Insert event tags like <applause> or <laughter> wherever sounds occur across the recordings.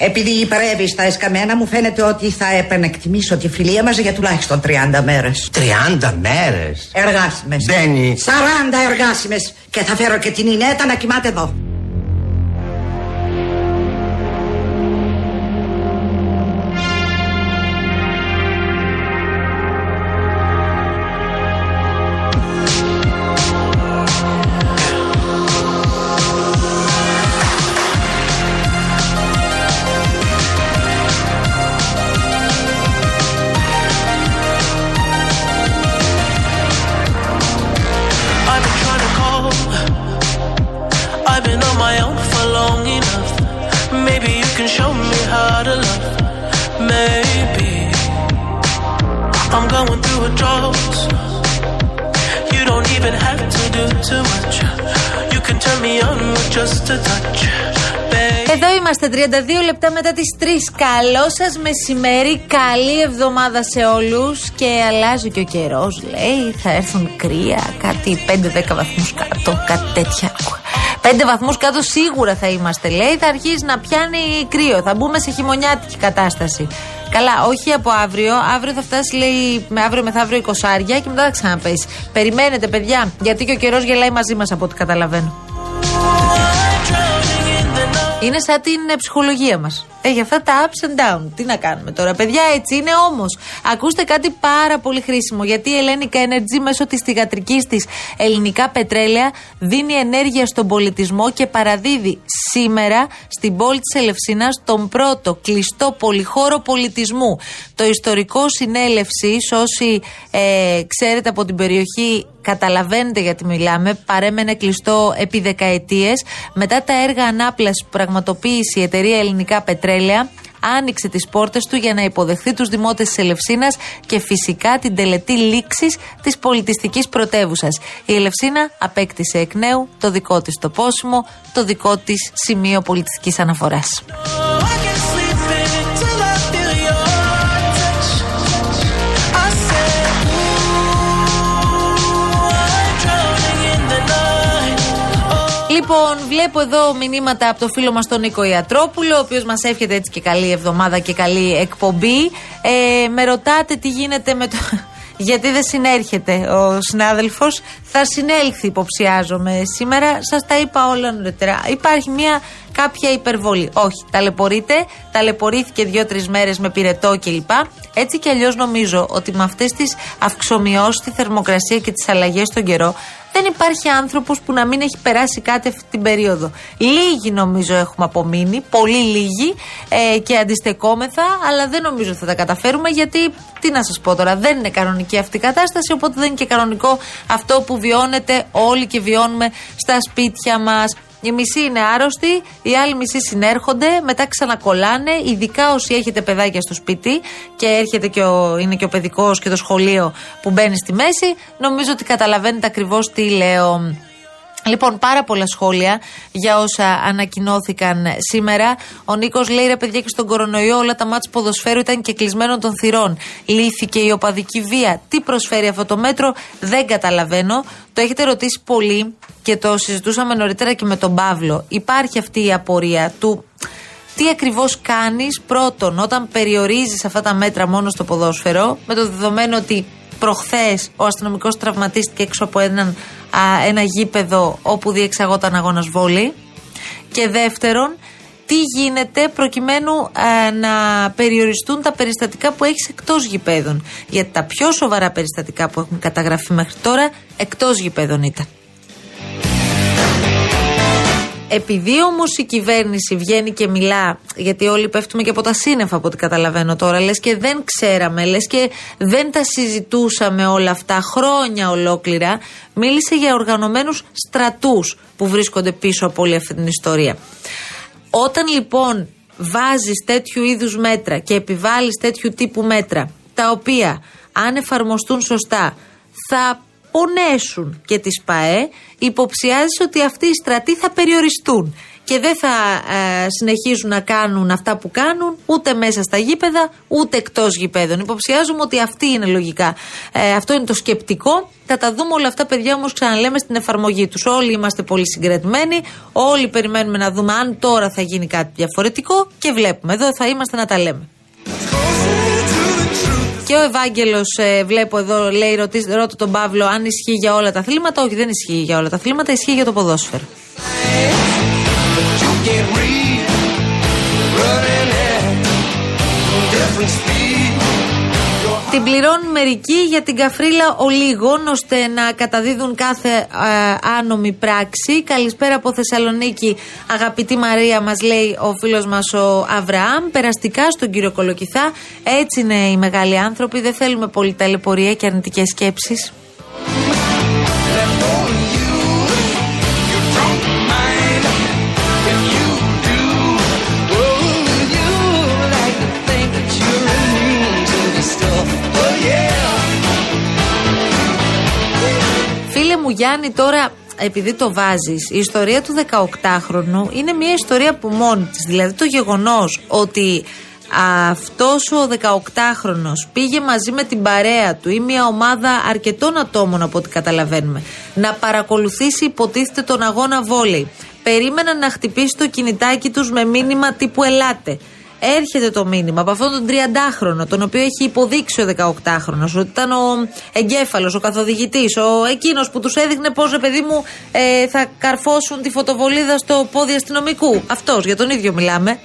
Επειδή υπερεύει στα εσκαμμένα, μου φαίνεται ότι θα επενεκτιμήσω τη φιλία μας για τουλάχιστον 30 μέρες. 30 μέρες; Εργάσιμες. Μπαίνει. 40 εργάσιμες. Και θα φέρω και την Ινέτα να κοιμάται εδώ. My own for long enough. Maybe you can show me how to love. Maybe I'm going through a drought. You don't even have to do too much. You can turn me on with just a touch. Babe. Εδώ είμαστε 32 λεπτά μετά τις 3. Καλό σας μεσημέρι, καλή εβδομάδα σε όλους και αλλάζει και ο καιρός λέει, θα έρθουν κρύα, κάτι 5-10 βαθμούς κάτω, κάτι τέτοια. 5 βαθμούς κάτω σίγουρα θα είμαστε λέει, θα αρχίσει να πιάνει κρύο, θα μπούμε σε χειμωνιάτικη κατάσταση. Καλά, όχι από αύριο. Αύριο θα φτάσει, λέει, με αύριο μεθαύριο 20 και μετά θα ξαναπέσει. Περιμένετε, παιδιά, γιατί και ο καιρός γελάει μαζί μας από ό,τι καταλαβαίνω. Drowning in the night. Είναι σαν την ε, ψυχολογία μας. Έχει αυτά τα ups and down. Τι να κάνουμε τώρα, παιδιά, έτσι είναι όμως. Ακούστε κάτι πάρα πολύ χρήσιμο. Γιατί η Hellenic Energy μέσω της θηγατρικής της ελληνικά πετρέλαια δίνει ενέργεια στον πολιτισμό και παραδίδει σήμερα στην πόλη της Ελευσίνας τον πρώτο κλειστό πολυχώρο πολιτισμού. Το ιστορικό συνέλευση, όσοι ε, ξέρετε από την περιοχή καταλαβαίνετε γιατί μιλάμε, παρέμενε κλειστό επί δεκαετίες. Μετά τα έργα ανάπλασης που πραγματοποίησε η εταιρεία Ελληνικά Πετρέλαια, άνοιξε τις πόρτες του για να υποδεχθεί τους δημότες της Ελευσίνας και φυσικά την τελετή λήξης της πολιτιστικής πρωτεύουσας. Η Ελευσίνα απέκτησε εκ νέου το δικό της τοπόσιμο, το δικό της σημείο πολιτιστικής αναφοράς. Λοιπόν, βλέπω εδώ μηνύματα από το φίλο μας τον Νίκο Ιατρόπουλο, ο οποίος μας εύχεται έτσι και καλή εβδομάδα και καλή εκπομπή. Ε, με ρωτάτε τι γίνεται με το. <laughs> Γιατί δεν συνέρχεται ο συνάδελφος. Θα συνέλθει, υποψιάζομαι σήμερα. Σας τα είπα όλα νωρίτερα. Υπάρχει μια κάποια υπερβολή. Όχι, ταλαιπωρείται. Ταλαιπωρήθηκε δύο-τρεις μέρες με πυρετό κλπ. Έτσι κι αλλιώς νομίζω ότι με αυτές τις αυξομοιώσεις στη θερμοκρασία και τις αλλαγές στον καιρό δεν υπάρχει άνθρωπος που να μην έχει περάσει κάτι αυτή την περίοδο. Λίγοι νομίζω έχουμε απομείνει, πολύ λίγοι ε, και αντιστεκόμεθα, αλλά δεν νομίζω ότι θα τα καταφέρουμε γιατί, τι να σας πω τώρα, δεν είναι κανονική αυτή η κατάσταση, οπότε δεν είναι και κανονικό αυτό που βιώνετε όλοι και βιώνουμε στα σπίτια μας. Οι μισοί είναι άρρωστοι, οι άλλοι μισοί συνέρχονται, μετά ξανακολλάνε. Ειδικά όσοι έχετε παιδάκια στο σπίτι και έρχεται και ο, είναι και ο παιδικός και το σχολείο που μπαίνει στη μέση, νομίζω ότι καταλαβαίνετε ακριβώς τι λέω. Λοιπόν, πάρα πολλά σχόλια για όσα ανακοινώθηκαν σήμερα. Ο Νίκος λέει: Ρε παιδιά, και στον κορονοϊό όλα τα μάτια ποδοσφαίρου ήταν και κλεισμένων των θυρών. Λύθηκε η οπαδική βία. Τι προσφέρει αυτό το μέτρο, δεν καταλαβαίνω. Το έχετε ρωτήσει πολύ και το συζητούσαμε νωρίτερα και με τον Παύλο. Υπάρχει αυτή η απορία του τι ακριβώς κάνεις πρώτον όταν περιορίζεις αυτά τα μέτρα μόνο στο ποδόσφαιρο, με το δεδομένο ότι προχθές ο αστυνομικός τραυματίστηκε έξω από έναν, α, ένα γήπεδο όπου διεξαγόταν αγώνας βόλη. Και δεύτερον, τι γίνεται προκειμένου α, να περιοριστούν τα περιστατικά που έχεις εκτός γηπέδων. Γιατί τα πιο σοβαρά περιστατικά που έχουν καταγραφεί μέχρι τώρα εκτός γηπέδων ήταν. Επειδή όμως η κυβέρνηση βγαίνει και μιλά, γιατί όλοι πέφτουμε και από τα σύννεφα από ό,τι καταλαβαίνω τώρα, λες και δεν ξέραμε, λες και δεν τα συζητούσαμε όλα αυτά χρόνια ολόκληρα, μίλησε για οργανωμένους στρατούς που βρίσκονται πίσω από όλη αυτή την ιστορία. Όταν λοιπόν βάζεις τέτοιου είδους μέτρα και επιβάλλεις τέτοιου τύπου μέτρα, τα οποία αν εφαρμοστούν σωστά θα πονέσουν και τις ΠΑΕ, υποψιάζεις ότι αυτοί οι στρατοί θα περιοριστούν. και δεν θα ε, συνεχίσουν να κάνουν αυτά που κάνουν ούτε μέσα στα γήπεδα ούτε εκτός γηπέδων. Υποψιάζομαι ότι αυτή είναι λογικά. Ε, αυτό είναι το σκεπτικό. Θα τα δούμε όλα αυτά, παιδιά, όμως ξαναλέμε στην εφαρμογή τους. Όλοι είμαστε πολύ συγκρατημένοι. Όλοι περιμένουμε να δούμε αν τώρα θα γίνει κάτι διαφορετικό και βλέπουμε. Εδώ θα είμαστε να τα λέμε. Και ο Ευάγγελος, ε, βλέπω εδώ, λέει: Ρώτα τον Παύλο αν ισχύει για όλα τα αθλήματα. Όχι, δεν ισχύει για όλα τα αθλήματα, ισχύει για το ποδόσφαιρο. Την πληρώνουν μερικοί για την καφρίλα ολίγων ώστε να καταδίδουν κάθε ε, άνομη πράξη. Καλησπέρα από Θεσσαλονίκη, αγαπητή Μαρία, μας λέει ο φίλος μας ο Αβραάμ. Περαστικά στον κύριο Κολοκυθά. Έτσι είναι οι μεγάλοι άνθρωποι. Δεν θέλουμε πολύ ταλαιπωρία και αρνητικές σκέψεις. Γιάννη τώρα επειδή το βάζεις η ιστορία του 18χρονου είναι μια ιστορία που μόνη της. Δηλαδή το γεγονός ότι αυτός ο 18χρονος πήγε μαζί με την παρέα του ή μια ομάδα αρκετών ατόμων από ό,τι καταλαβαίνουμε να παρακολουθήσει υποτίθεται τον αγώνα βόλεϊ. Περίμεναν να χτυπήσει το κινητάκι τους με μήνυμα τύπου ελάτε έρχεται το μήνυμα από αυτόν τον 30χρονο, τον οποίο έχει υποδείξει ο 18χρονο, ότι ήταν ο εγκέφαλος, ο καθοδηγητής, ο εκείνος που τους έδειχνε πώς, παιδί μου, ε, θα καρφώσουν τη φωτοβολίδα στο πόδι αστυνομικού. Αυτός, για τον ίδιο μιλάμε.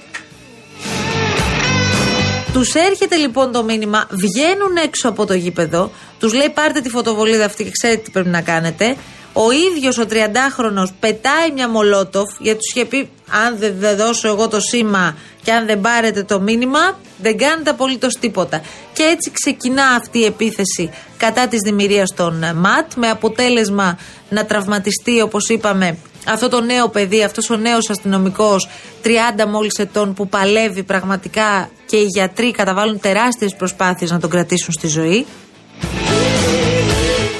Τους έρχεται λοιπόν το μήνυμα, βγαίνουν έξω από το γήπεδο, τους λέει πάρτε τη φωτοβολίδα αυτή και ξέρετε τι πρέπει να κάνετε. Ο ίδιος ο 30χρονο πετάει μια μολότοφ γιατί τους είχε πει: Αν δεν δώσω εγώ το σήμα και αν δεν πάρετε το μήνυμα, δεν κάνετε απολύτως τίποτα. Και έτσι ξεκινά αυτή η επίθεση κατά της δημιουργίας των ΜΑΤ, με αποτέλεσμα να τραυματιστεί, όπως είπαμε, αυτό το νέο παιδί, αυτός ο νέος αστυνομικός, 30 μόλις ετών, που παλεύει πραγματικά και οι γιατροί καταβάλουν τεράστιες προσπάθειες να τον κρατήσουν στη ζωή.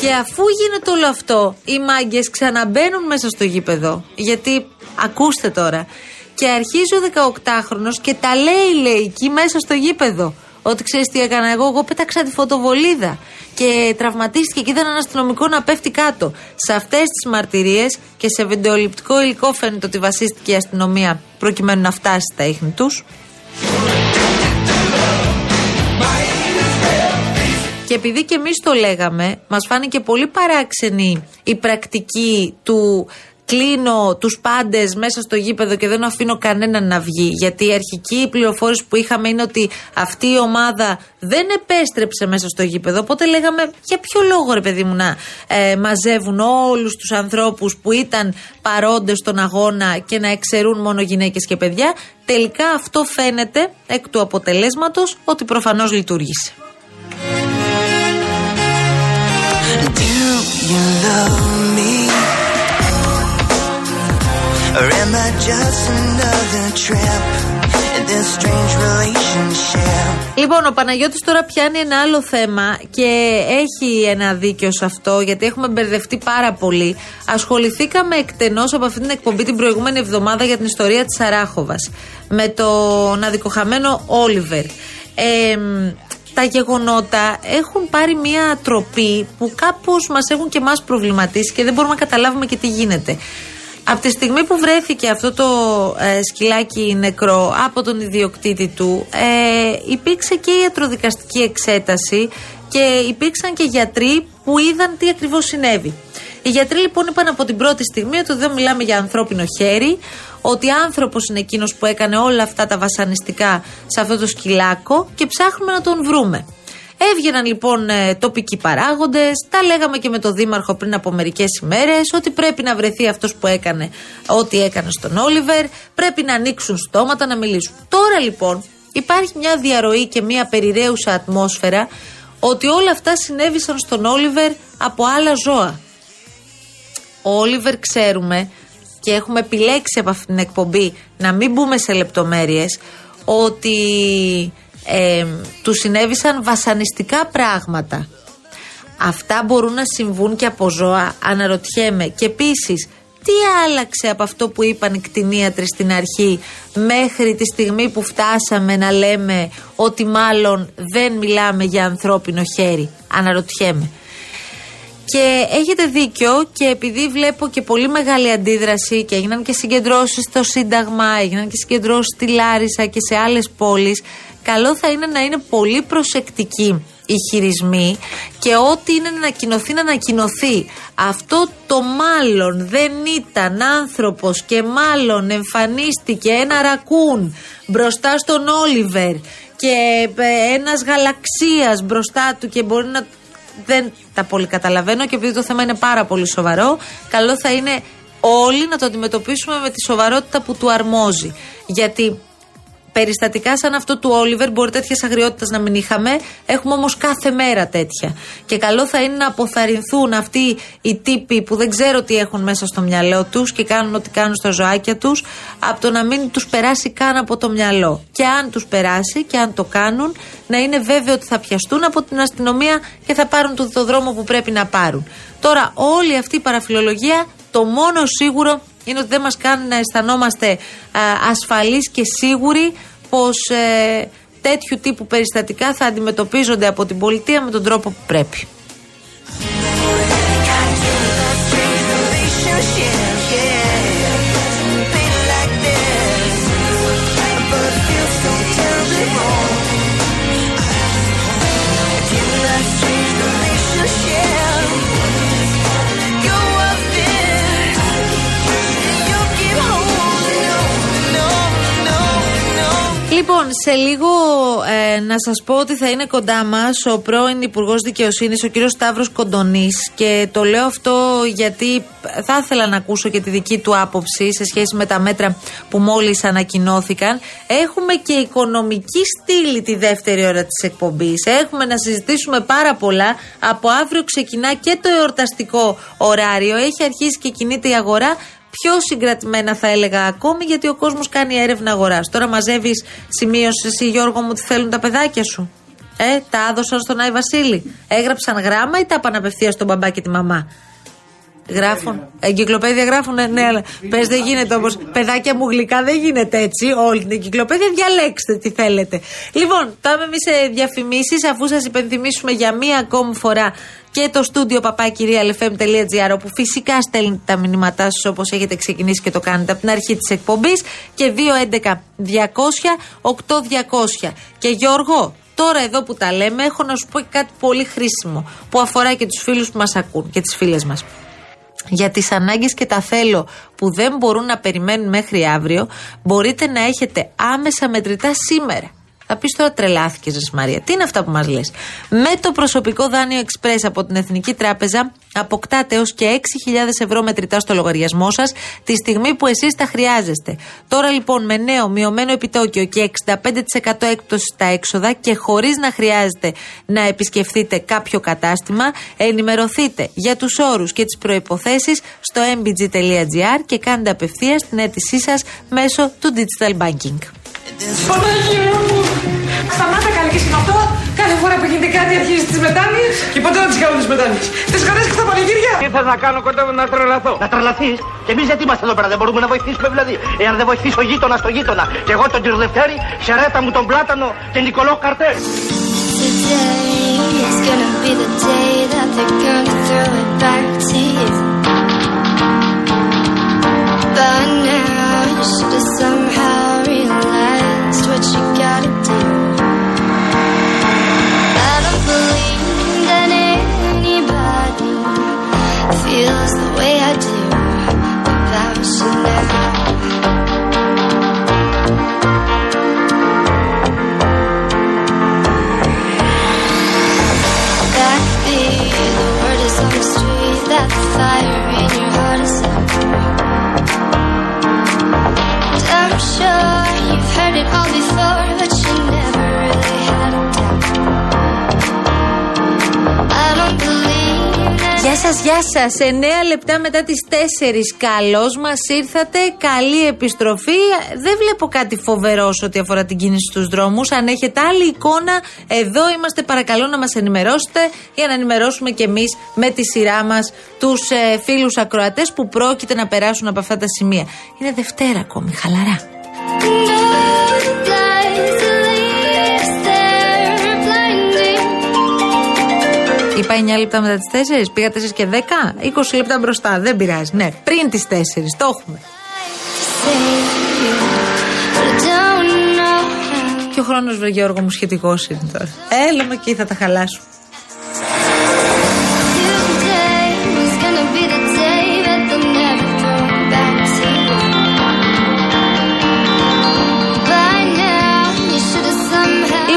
Και αφού γίνεται όλο αυτό, οι μάγκες ξαναμπαίνουν μέσα στο γήπεδο. Γιατί ακούστε τώρα. Και αρχίζει ο 18χρονο και τα λέει, λέει, εκεί μέσα στο γήπεδο. Ότι ξέρεις τι έκανα εγώ, εγώ πέταξα τη φωτοβολίδα και τραυματίστηκε και είδα έναν αστυνομικό να πέφτει κάτω. Σε αυτές τις μαρτυρίες και σε βιντεοληπτικό υλικό φαίνεται ότι βασίστηκε η αστυνομία προκειμένου να φτάσει στα ίχνη τους. Και επειδή και εμείς το λέγαμε, μας φάνηκε πολύ παράξενη η πρακτική του κλείνω τους πάντες μέσα στο γήπεδο και δεν αφήνω κανέναν να βγει. Γιατί η αρχική πληροφόρηση που είχαμε είναι ότι αυτή η ομάδα δεν επέστρεψε μέσα στο γήπεδο. Οπότε λέγαμε, για ποιο λόγο ρε παιδί μου να ε, μαζεύουν όλους τους ανθρώπους που ήταν παρόντες στον αγώνα και να εξαιρούν μόνο γυναίκες και παιδιά. Τελικά αυτό φαίνεται εκ του αποτελέσματος ότι προφανώς λειτουργήσε. Or am I just another trap in this strange relationship? Λοιπόν, ο Παναγιώτης τώρα πιάνει ένα άλλο θέμα και έχει ένα δίκιο σε αυτό γιατί έχουμε μπερδευτεί πάρα πολύ. Ασχοληθήκαμε εκτενώς από αυτή την εκπομπή την προηγούμενη εβδομάδα για την ιστορία της Αράχοβας με τον αδικοχαμένο Όλιβερ. Ε, τα γεγονότα έχουν πάρει μια τροπή που κάπως μας έχουν και μας προβληματίσει και δεν μπορούμε να καταλάβουμε και τι γίνεται. Από τη στιγμή που βρέθηκε αυτό το ε, σκυλάκι νεκρό από τον ιδιοκτήτη του, ε, υπήρξε και η ιατροδικαστική εξέταση και υπήρξαν και γιατροί που είδαν τι ακριβώς συνέβη. Οι γιατροί λοιπόν είπαν από την πρώτη στιγμή ότι δεν μιλάμε για ανθρώπινο χέρι, ότι άνθρωπος είναι εκείνος που έκανε όλα αυτά τα βασανιστικά σε αυτό το σκυλάκο και ψάχνουμε να τον βρούμε. Έβγαιναν λοιπόν ε, τοπικοί παράγοντες, τα λέγαμε και με τον Δήμαρχο πριν από μερικές ημέρες, ότι πρέπει να βρεθεί αυτός που έκανε ό,τι έκανε στον Όλιβερ, πρέπει να ανοίξουν στόματα, να μιλήσουν. Τώρα λοιπόν υπάρχει μια διαρροή και μια περιραίουσα ατμόσφαιρα ότι όλα αυτά συνέβησαν στον Όλιβερ από άλλα ζώα. Ο Όλιβερ ξέρουμε και έχουμε επιλέξει από αυτήν την εκπομπή να μην μπούμε σε λεπτομέρειες ότι ε, τους συνέβησαν βασανιστικά πράγματα. Αυτά μπορούν να συμβούν και από ζώα, αναρωτιέμαι. Και επίσης, τι άλλαξε από αυτό που είπαν οι κτηνίατροι στην αρχή μέχρι τη στιγμή που φτάσαμε να λέμε ότι μάλλον δεν μιλάμε για ανθρώπινο χέρι; Αναρωτιέμαι. Και έχετε δίκιο και επειδή βλέπω και πολύ μεγάλη αντίδραση και έγιναν και συγκεντρώσεις στο Σύνταγμα, έγιναν και συγκεντρώσεις στη Λάρισα και σε άλλες πόλεις, καλό θα είναι να είναι πολύ προσεκτικοί οι χειρισμοί και ό,τι είναι να ανακοινωθεί να ανακοινωθεί. Αυτό το μάλλον δεν ήταν άνθρωπος και μάλλον εμφανίστηκε ένα ρακούν μπροστά στον Όλιβερ και ε, ένας γαλαξίας μπροστά του και μπορεί να δεν τα πολύ καταλαβαίνω και επειδή το θέμα είναι πάρα πολύ σοβαρό καλό θα είναι όλοι να το αντιμετωπίσουμε με τη σοβαρότητα που του αρμόζει γιατί Περιστατικά σαν αυτό του Όλιβερ, μπορεί τέτοιες αγριότητες να μην είχαμε. Έχουμε όμως κάθε μέρα τέτοια. Και καλό θα είναι να αποθαρρυνθούν αυτοί οι τύποι που δεν ξέρω τι έχουν μέσα στο μυαλό τους και κάνουν ό,τι κάνουν στα ζωάκια τους, από το να μην τους περάσει καν από το μυαλό. Και αν τους περάσει και αν το κάνουν, να είναι βέβαιο ότι θα πιαστούν από την αστυνομία και θα πάρουν το, δρόμο που πρέπει να πάρουν. Τώρα, όλη αυτή η παραφιλολογία, το μόνο σίγουρο είναι ότι δεν μας κάνει να αισθανόμαστε α, ασφαλείς και σίγουροι πως ε, τέτοιου τύπου περιστατικά θα αντιμετωπίζονται από την πολιτεία με τον τρόπο που πρέπει. Λίγο ε, να σας πω ότι θα είναι κοντά μας ο πρώην Υπουργός Δικαιοσύνης, ο κύριος Σταύρος Κοντονής. Και το λέω αυτό γιατί θα ήθελα να ακούσω και τη δική του άποψη σε σχέση με τα μέτρα που μόλις ανακοινώθηκαν. Έχουμε και οικονομική στήλη τη δεύτερη ώρα της εκπομπής. Έχουμε να συζητήσουμε πάρα πολλά. Από αύριο ξεκινά και το εορταστικό ωράριο. Έχει αρχίσει και κινείται η αγορά πιο συγκρατημένα θα έλεγα ακόμη γιατί ο κόσμος κάνει έρευνα αγοράς. Τώρα μαζεύεις σημείωση εσύ Γιώργο μου ότι θέλουν τα παιδάκια σου. Ε, τα άδωσαν στον Άι Βασίλη. Έγραψαν γράμμα ή τα είπαν απευθείας στον μπαμπά και τη μαμά; Γράφουν. Εγκυκλοπαίδια γράφουν, ναι, αλλά πες δεν γίνεται όμως. Παιδάκια μου γλυκά δεν γίνεται έτσι. Όλη την εγκυκλοπαίδια διαλέξτε τι θέλετε. Λοιπόν, πάμε εμείς σε διαφημίσεις αφού σας υπενθυμίσουμε για μία ακόμη φορά και το στούντιο παπάκυριαλεφm.gr όπου φυσικά στέλνετε τα μηνύματά σας όπως έχετε ξεκινήσει και το κάνετε από την αρχή της εκπομπής και 211 200 8200. Και Γιώργο, τώρα εδώ που τα λέμε, έχω να σου πω κάτι πολύ χρήσιμο που αφορά και τους φίλους που μας ακούν και τις φίλες μας. Για τις ανάγκες και τα θέλω που δεν μπορούν να περιμένουν μέχρι αύριο, μπορείτε να έχετε άμεσα μετρητά σήμερα. Θα πεις τώρα τρελάθηκες, Ρε Μαρία. Τι είναι αυτά που μας λες; Με το προσωπικό δάνειο Express από την Εθνική Τράπεζα αποκτάτε έως και 6.000 ευρώ μετρητά στο λογαριασμό σας τη στιγμή που εσείς τα χρειάζεστε. Τώρα λοιπόν με νέο μειωμένο επιτόκιο και 65% έκπτωση στα έξοδα και χωρίς να χρειάζεται να επισκεφθείτε κάποιο κατάστημα, ενημερωθείτε για τους όρους και τις προποθέσει στο mbg.gr και κάντε απευθείας την αίτησή σας μέσω του digital banking. Παναγία μου! Σταμάτα καλή και αυτό. Κάθε φορά που γίνεται κάτι αρχίζει τις μετάνοιες. Και πότε να τις κάνουν τις μετάνοιες. Τις χαρέ και τα πανηγύρια. Τι θες να κάνω κοντά να τρελαθώ; Να τρελαθείς; Και εμείς γιατί είμαστε εδώ πέρα, δεν μπορούμε να βοηθήσουμε δηλαδή. Εάν δεν βοηθήσει ο γείτονα το γείτονα. Και εγώ τον κύριο Δευτέρη, σερέτα μου τον πλάτανο και Νικολό Καρτέ. But now you should have somehow Christ. Γεια σας, γεια σα. 9 λεπτά μετά τις 4. Καλώς μας ήρθατε. Καλή επιστροφή. Δεν βλέπω κάτι φοβερό σε ό,τι αφορά την κίνηση στους δρόμους. Αν έχετε άλλη εικόνα, εδώ είμαστε. Παρακαλώ να μας ενημερώσετε για να ενημερώσουμε κι εμείς με τη σειρά μας τους ε, φίλους ακροατές που πρόκειται να περάσουν από αυτά τα σημεία. Είναι Δευτέρα ακόμη, χαλαρά. Είπα 9 λεπτά μετά τις 4, πήγα 4 και 10, 20 λεπτά μπροστά. Δεν πειράζει. Ναι, πριν τις 4, το έχουμε. Και ο χρόνος, βρε Γιώργο μου, σχετικός είναι τώρα. Έλα με εκεί, θα τα χαλάσω.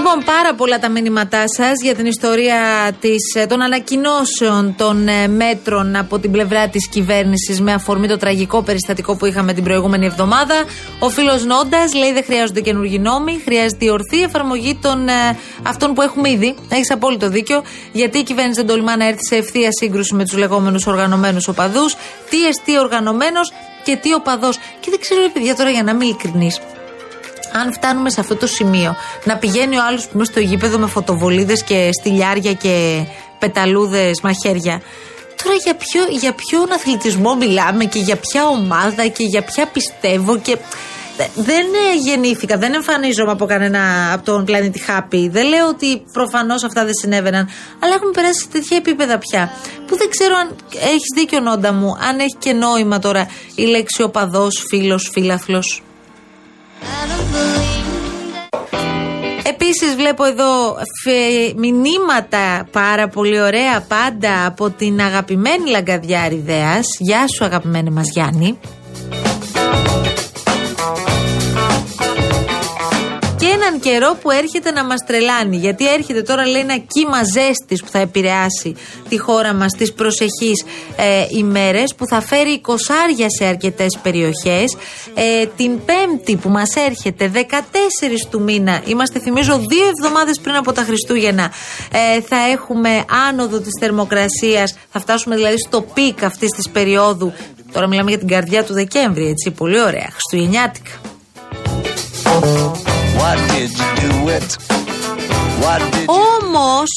Λοιπόν, πάρα πολλά τα μήνυματά σας για την ιστορία της, ε, των ανακοινώσεων των ε, μέτρων από την πλευρά της κυβέρνησης με αφορμή το τραγικό περιστατικό που είχαμε την προηγούμενη εβδομάδα. Ο φίλος Νόντας λέει: Δεν χρειάζονται καινούργιοι νόμοι, χρειάζεται η ορθή εφαρμογή των ε, αυτών που έχουμε ήδη. Έχεις απόλυτο δίκιο, γιατί η κυβέρνηση δεν τολμά να έρθει σε ευθεία σύγκρουση με τους λεγόμενους οργανωμένους οπαδούς. Τι εστί οργανωμένος και τι οπαδός. Και δεν ξέρω, παιδιά, τώρα για να είμαι ειλικρινής, αν φτάνουμε σε αυτό το σημείο, να πηγαίνει ο άλλος που είναι στο γήπεδο με φωτοβολίδες και στυλιάρια και πεταλούδες μαχαίρια. Τώρα για, ποιο, για ποιον αθλητισμό μιλάμε και για ποια ομάδα και για ποια πιστεύω και δεν γεννήθηκα, δεν εμφανίζομαι από κανένα από τον πλανήτη Happy. Δεν λέω ότι προφανώς αυτά δεν συνέβαιναν. Αλλά έχουμε περάσει σε τέτοια επίπεδα πια. Που δεν ξέρω αν έχεις δίκιο, Νόντα μου, αν έχει και νόημα τώρα η λέξη οπαδός, φίλος, φίλαθλος. Επίσης βλέπω εδώ μηνύματα πάρα πολύ ωραία πάντα από την αγαπημένη Λαγκαδιά Ριδέας. Γεια σου αγαπημένη μας Γιάννη. Έναν καιρό που έρχεται να μας τρελάνει. Γιατί έρχεται τώρα, λέει, ένα κύμα ζέστης που θα επηρεάσει τη χώρα μας τις προσεχείς ε, ημέρες, που θα φέρει εικοσάρια σε αρκετές περιοχές. Ε, την Πέμπτη που μας έρχεται, 14 του μήνα, είμαστε θυμίζω δύο εβδομάδες πριν από τα Χριστούγεννα, ε, θα έχουμε άνοδο της θερμοκρασίας. Θα φτάσουμε δηλαδή στο peak αυτής της περίοδου. Τώρα μιλάμε για την καρδιά του Δεκέμβρη, έτσι. Πολύ ωραία. Χριστουγεννιάτικα. Όμως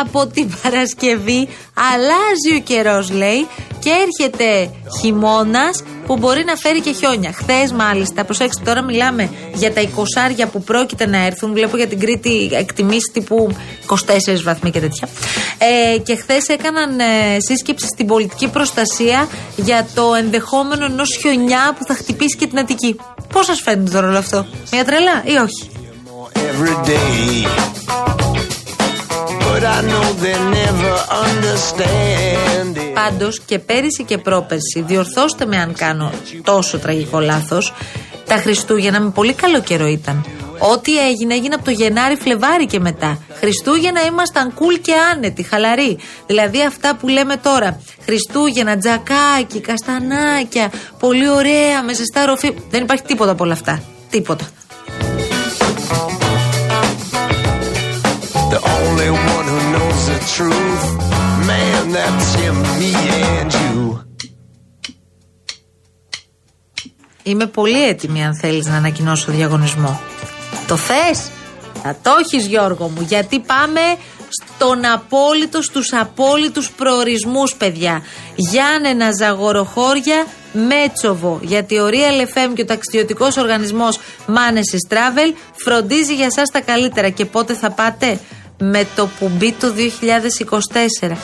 από την Παρασκευή αλλάζει ο καιρός λέει και έρχεται χειμώνας που μπορεί να φέρει και χιόνια. Χθες, μάλιστα, προσέξτε τώρα, μιλάμε για τα 20 που πρόκειται να έρθουν. Βλέπω για την Κρήτη εκτιμήσεις τύπου 24 βαθμοί και τέτοια. Ε, και χθες έκαναν ε, σύσκεψη στην πολιτική προστασία για το ενδεχόμενο ενός χιονιά που θα χτυπήσει και την Αττική. Πώς σας φαίνεται τώρα όλο αυτό, Μια τρελά ή όχι; Πάντως και πέρυσι και πρόπερσι, διορθώστε με αν κάνω τόσο τραγικό λάθος, τα Χριστούγεννα με πολύ καλό καιρό ήταν. Ό,τι έγινε, έγινε από το Γενάρη, Φλεβάρι και μετά. Χριστούγεννα ήμασταν κουλ και άνετοι, χαλαροί. Δηλαδή αυτά που λέμε τώρα. Χριστούγεννα, τζακάκι, καστανάκια, πολύ ωραία, με ζεστά ροφή. Δεν υπάρχει τίποτα από όλα αυτά. Τίποτα. The only one who knows the truth, man, that's him, me and you. Είμαι πολύ έτοιμη αν θέλεις να ανακοινώσω διαγωνισμό. Το θες; Θα το έχεις Γιώργο μου γιατί πάμε στον απόλυτο, στους απόλυτους προορισμούς παιδιά. Γιάννενα Ζαγοροχώρια Μέτσοβο. Γιατί ο Real FM και ο ταξιδιωτικός οργανισμός Manes Travel φροντίζει για σας τα καλύτερα. Και πότε θα πάτε; Με το που μπει το 2024.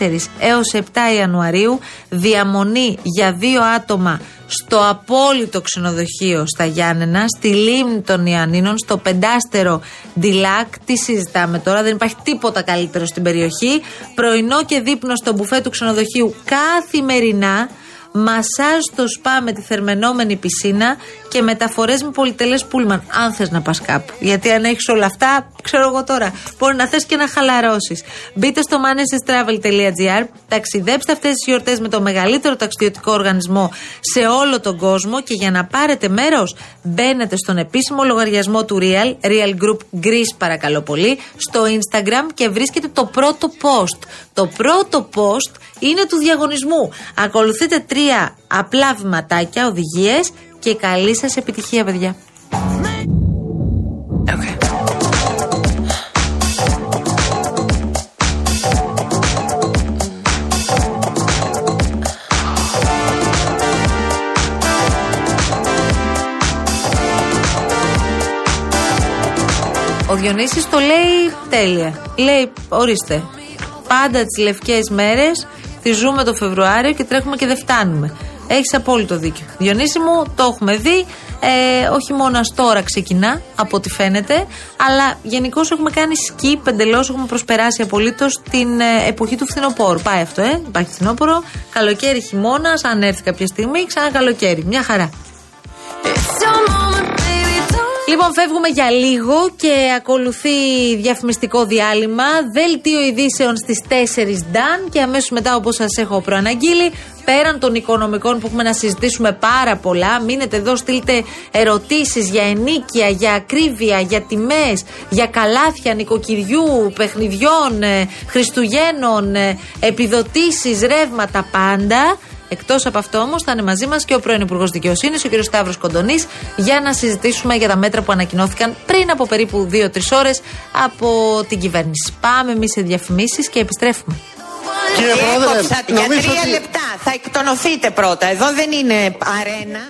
4 έως 7 Ιανουαρίου διαμονή για δύο άτομα στο απόλυτο ξενοδοχείο στα Γιάννενα, στη λίμνη των Ιαννίνων, στο πεντάστερο Ντιλάκ. Τι συζητάμε τώρα, δεν υπάρχει τίποτα καλύτερο στην περιοχή. Πρωινό και δείπνο στο μπουφέ του ξενοδοχείου καθημερινά μασάζ στο σπα με τη θερμενόμενη πισίνα και μεταφορές με πολυτελές πούλμαν. Αν θες να πας κάπου. Γιατί αν έχεις όλα αυτά, ξέρω εγώ τώρα, μπορεί να θες και να χαλαρώσεις. Μπείτε στο manesestravel.gr, ταξιδέψτε αυτές τις γιορτές με το μεγαλύτερο ταξιδιωτικό οργανισμό σε όλο τον κόσμο και για να πάρετε μέρος, μπαίνετε στον επίσημο λογαριασμό του Real, Real Group Greece παρακαλώ πολύ, στο Instagram και βρίσκετε το πρώτο post. Το πρώτο post είναι του διαγωνισμού. Ακολουθείτε τρία απλά βηματάκια, οδηγίες και καλή σας επιτυχία, παιδιά. Ο Διονύσης το λέει τέλεια. Λέει, ορίστε, πάντα τις λευκές μέρες τη ζούμε το Φεβρουάριο και τρέχουμε και δεν φτάνουμε. Έχεις απόλυτο δίκιο. Διονύση μου, το έχουμε δει. Ε, όχι μόνο τώρα ξεκινά, από ό,τι φαίνεται, αλλά γενικώς έχουμε κάνει σκι πεντελώ. Έχουμε προσπεράσει απολύτως την ε, εποχή του φθινοπόρου. Πάει αυτό, ε. Υπάρχει φθινόπωρο, καλοκαίρι, χειμώνας, αν έρθει κάποια στιγμή, ξανά καλοκαίρι. Μια χαρά. Λοιπόν, φεύγουμε για λίγο και ακολουθεί διαφημιστικό διάλειμμα. Δέλτιο ειδήσεων στις 4 Νταν και αμέσως μετά, όπως σας έχω προαναγγείλει, πέραν των οικονομικών που έχουμε να συζητήσουμε πάρα πολλά, μείνετε εδώ, στείλτε ερωτήσεις για ενίκεια, για ακρίβεια, για τιμές, για καλάθια νοικοκυριού, παιχνιδιών, ε, Χριστουγέννων, ε, επιδοτήσεις, ρεύματα, πάντα. Εκτός από αυτό όμως θα είναι μαζί μας και ο πρώην Υπουργός Δικαιοσύνης, ο κ. Σταύρος Κοντονής, για να συζητήσουμε για τα μέτρα που ανακοινώθηκαν πριν από περίπου 2-3 ώρες από την κυβέρνηση. Πάμε εμείς σε διαφημίσεις και επιστρέφουμε. Κύριε Πρόεδρε, Έκοψα για νομίζω τρία ότι- λεπτά. Θα εκτονωθείτε πρώτα. Εδώ δεν είναι αρένα.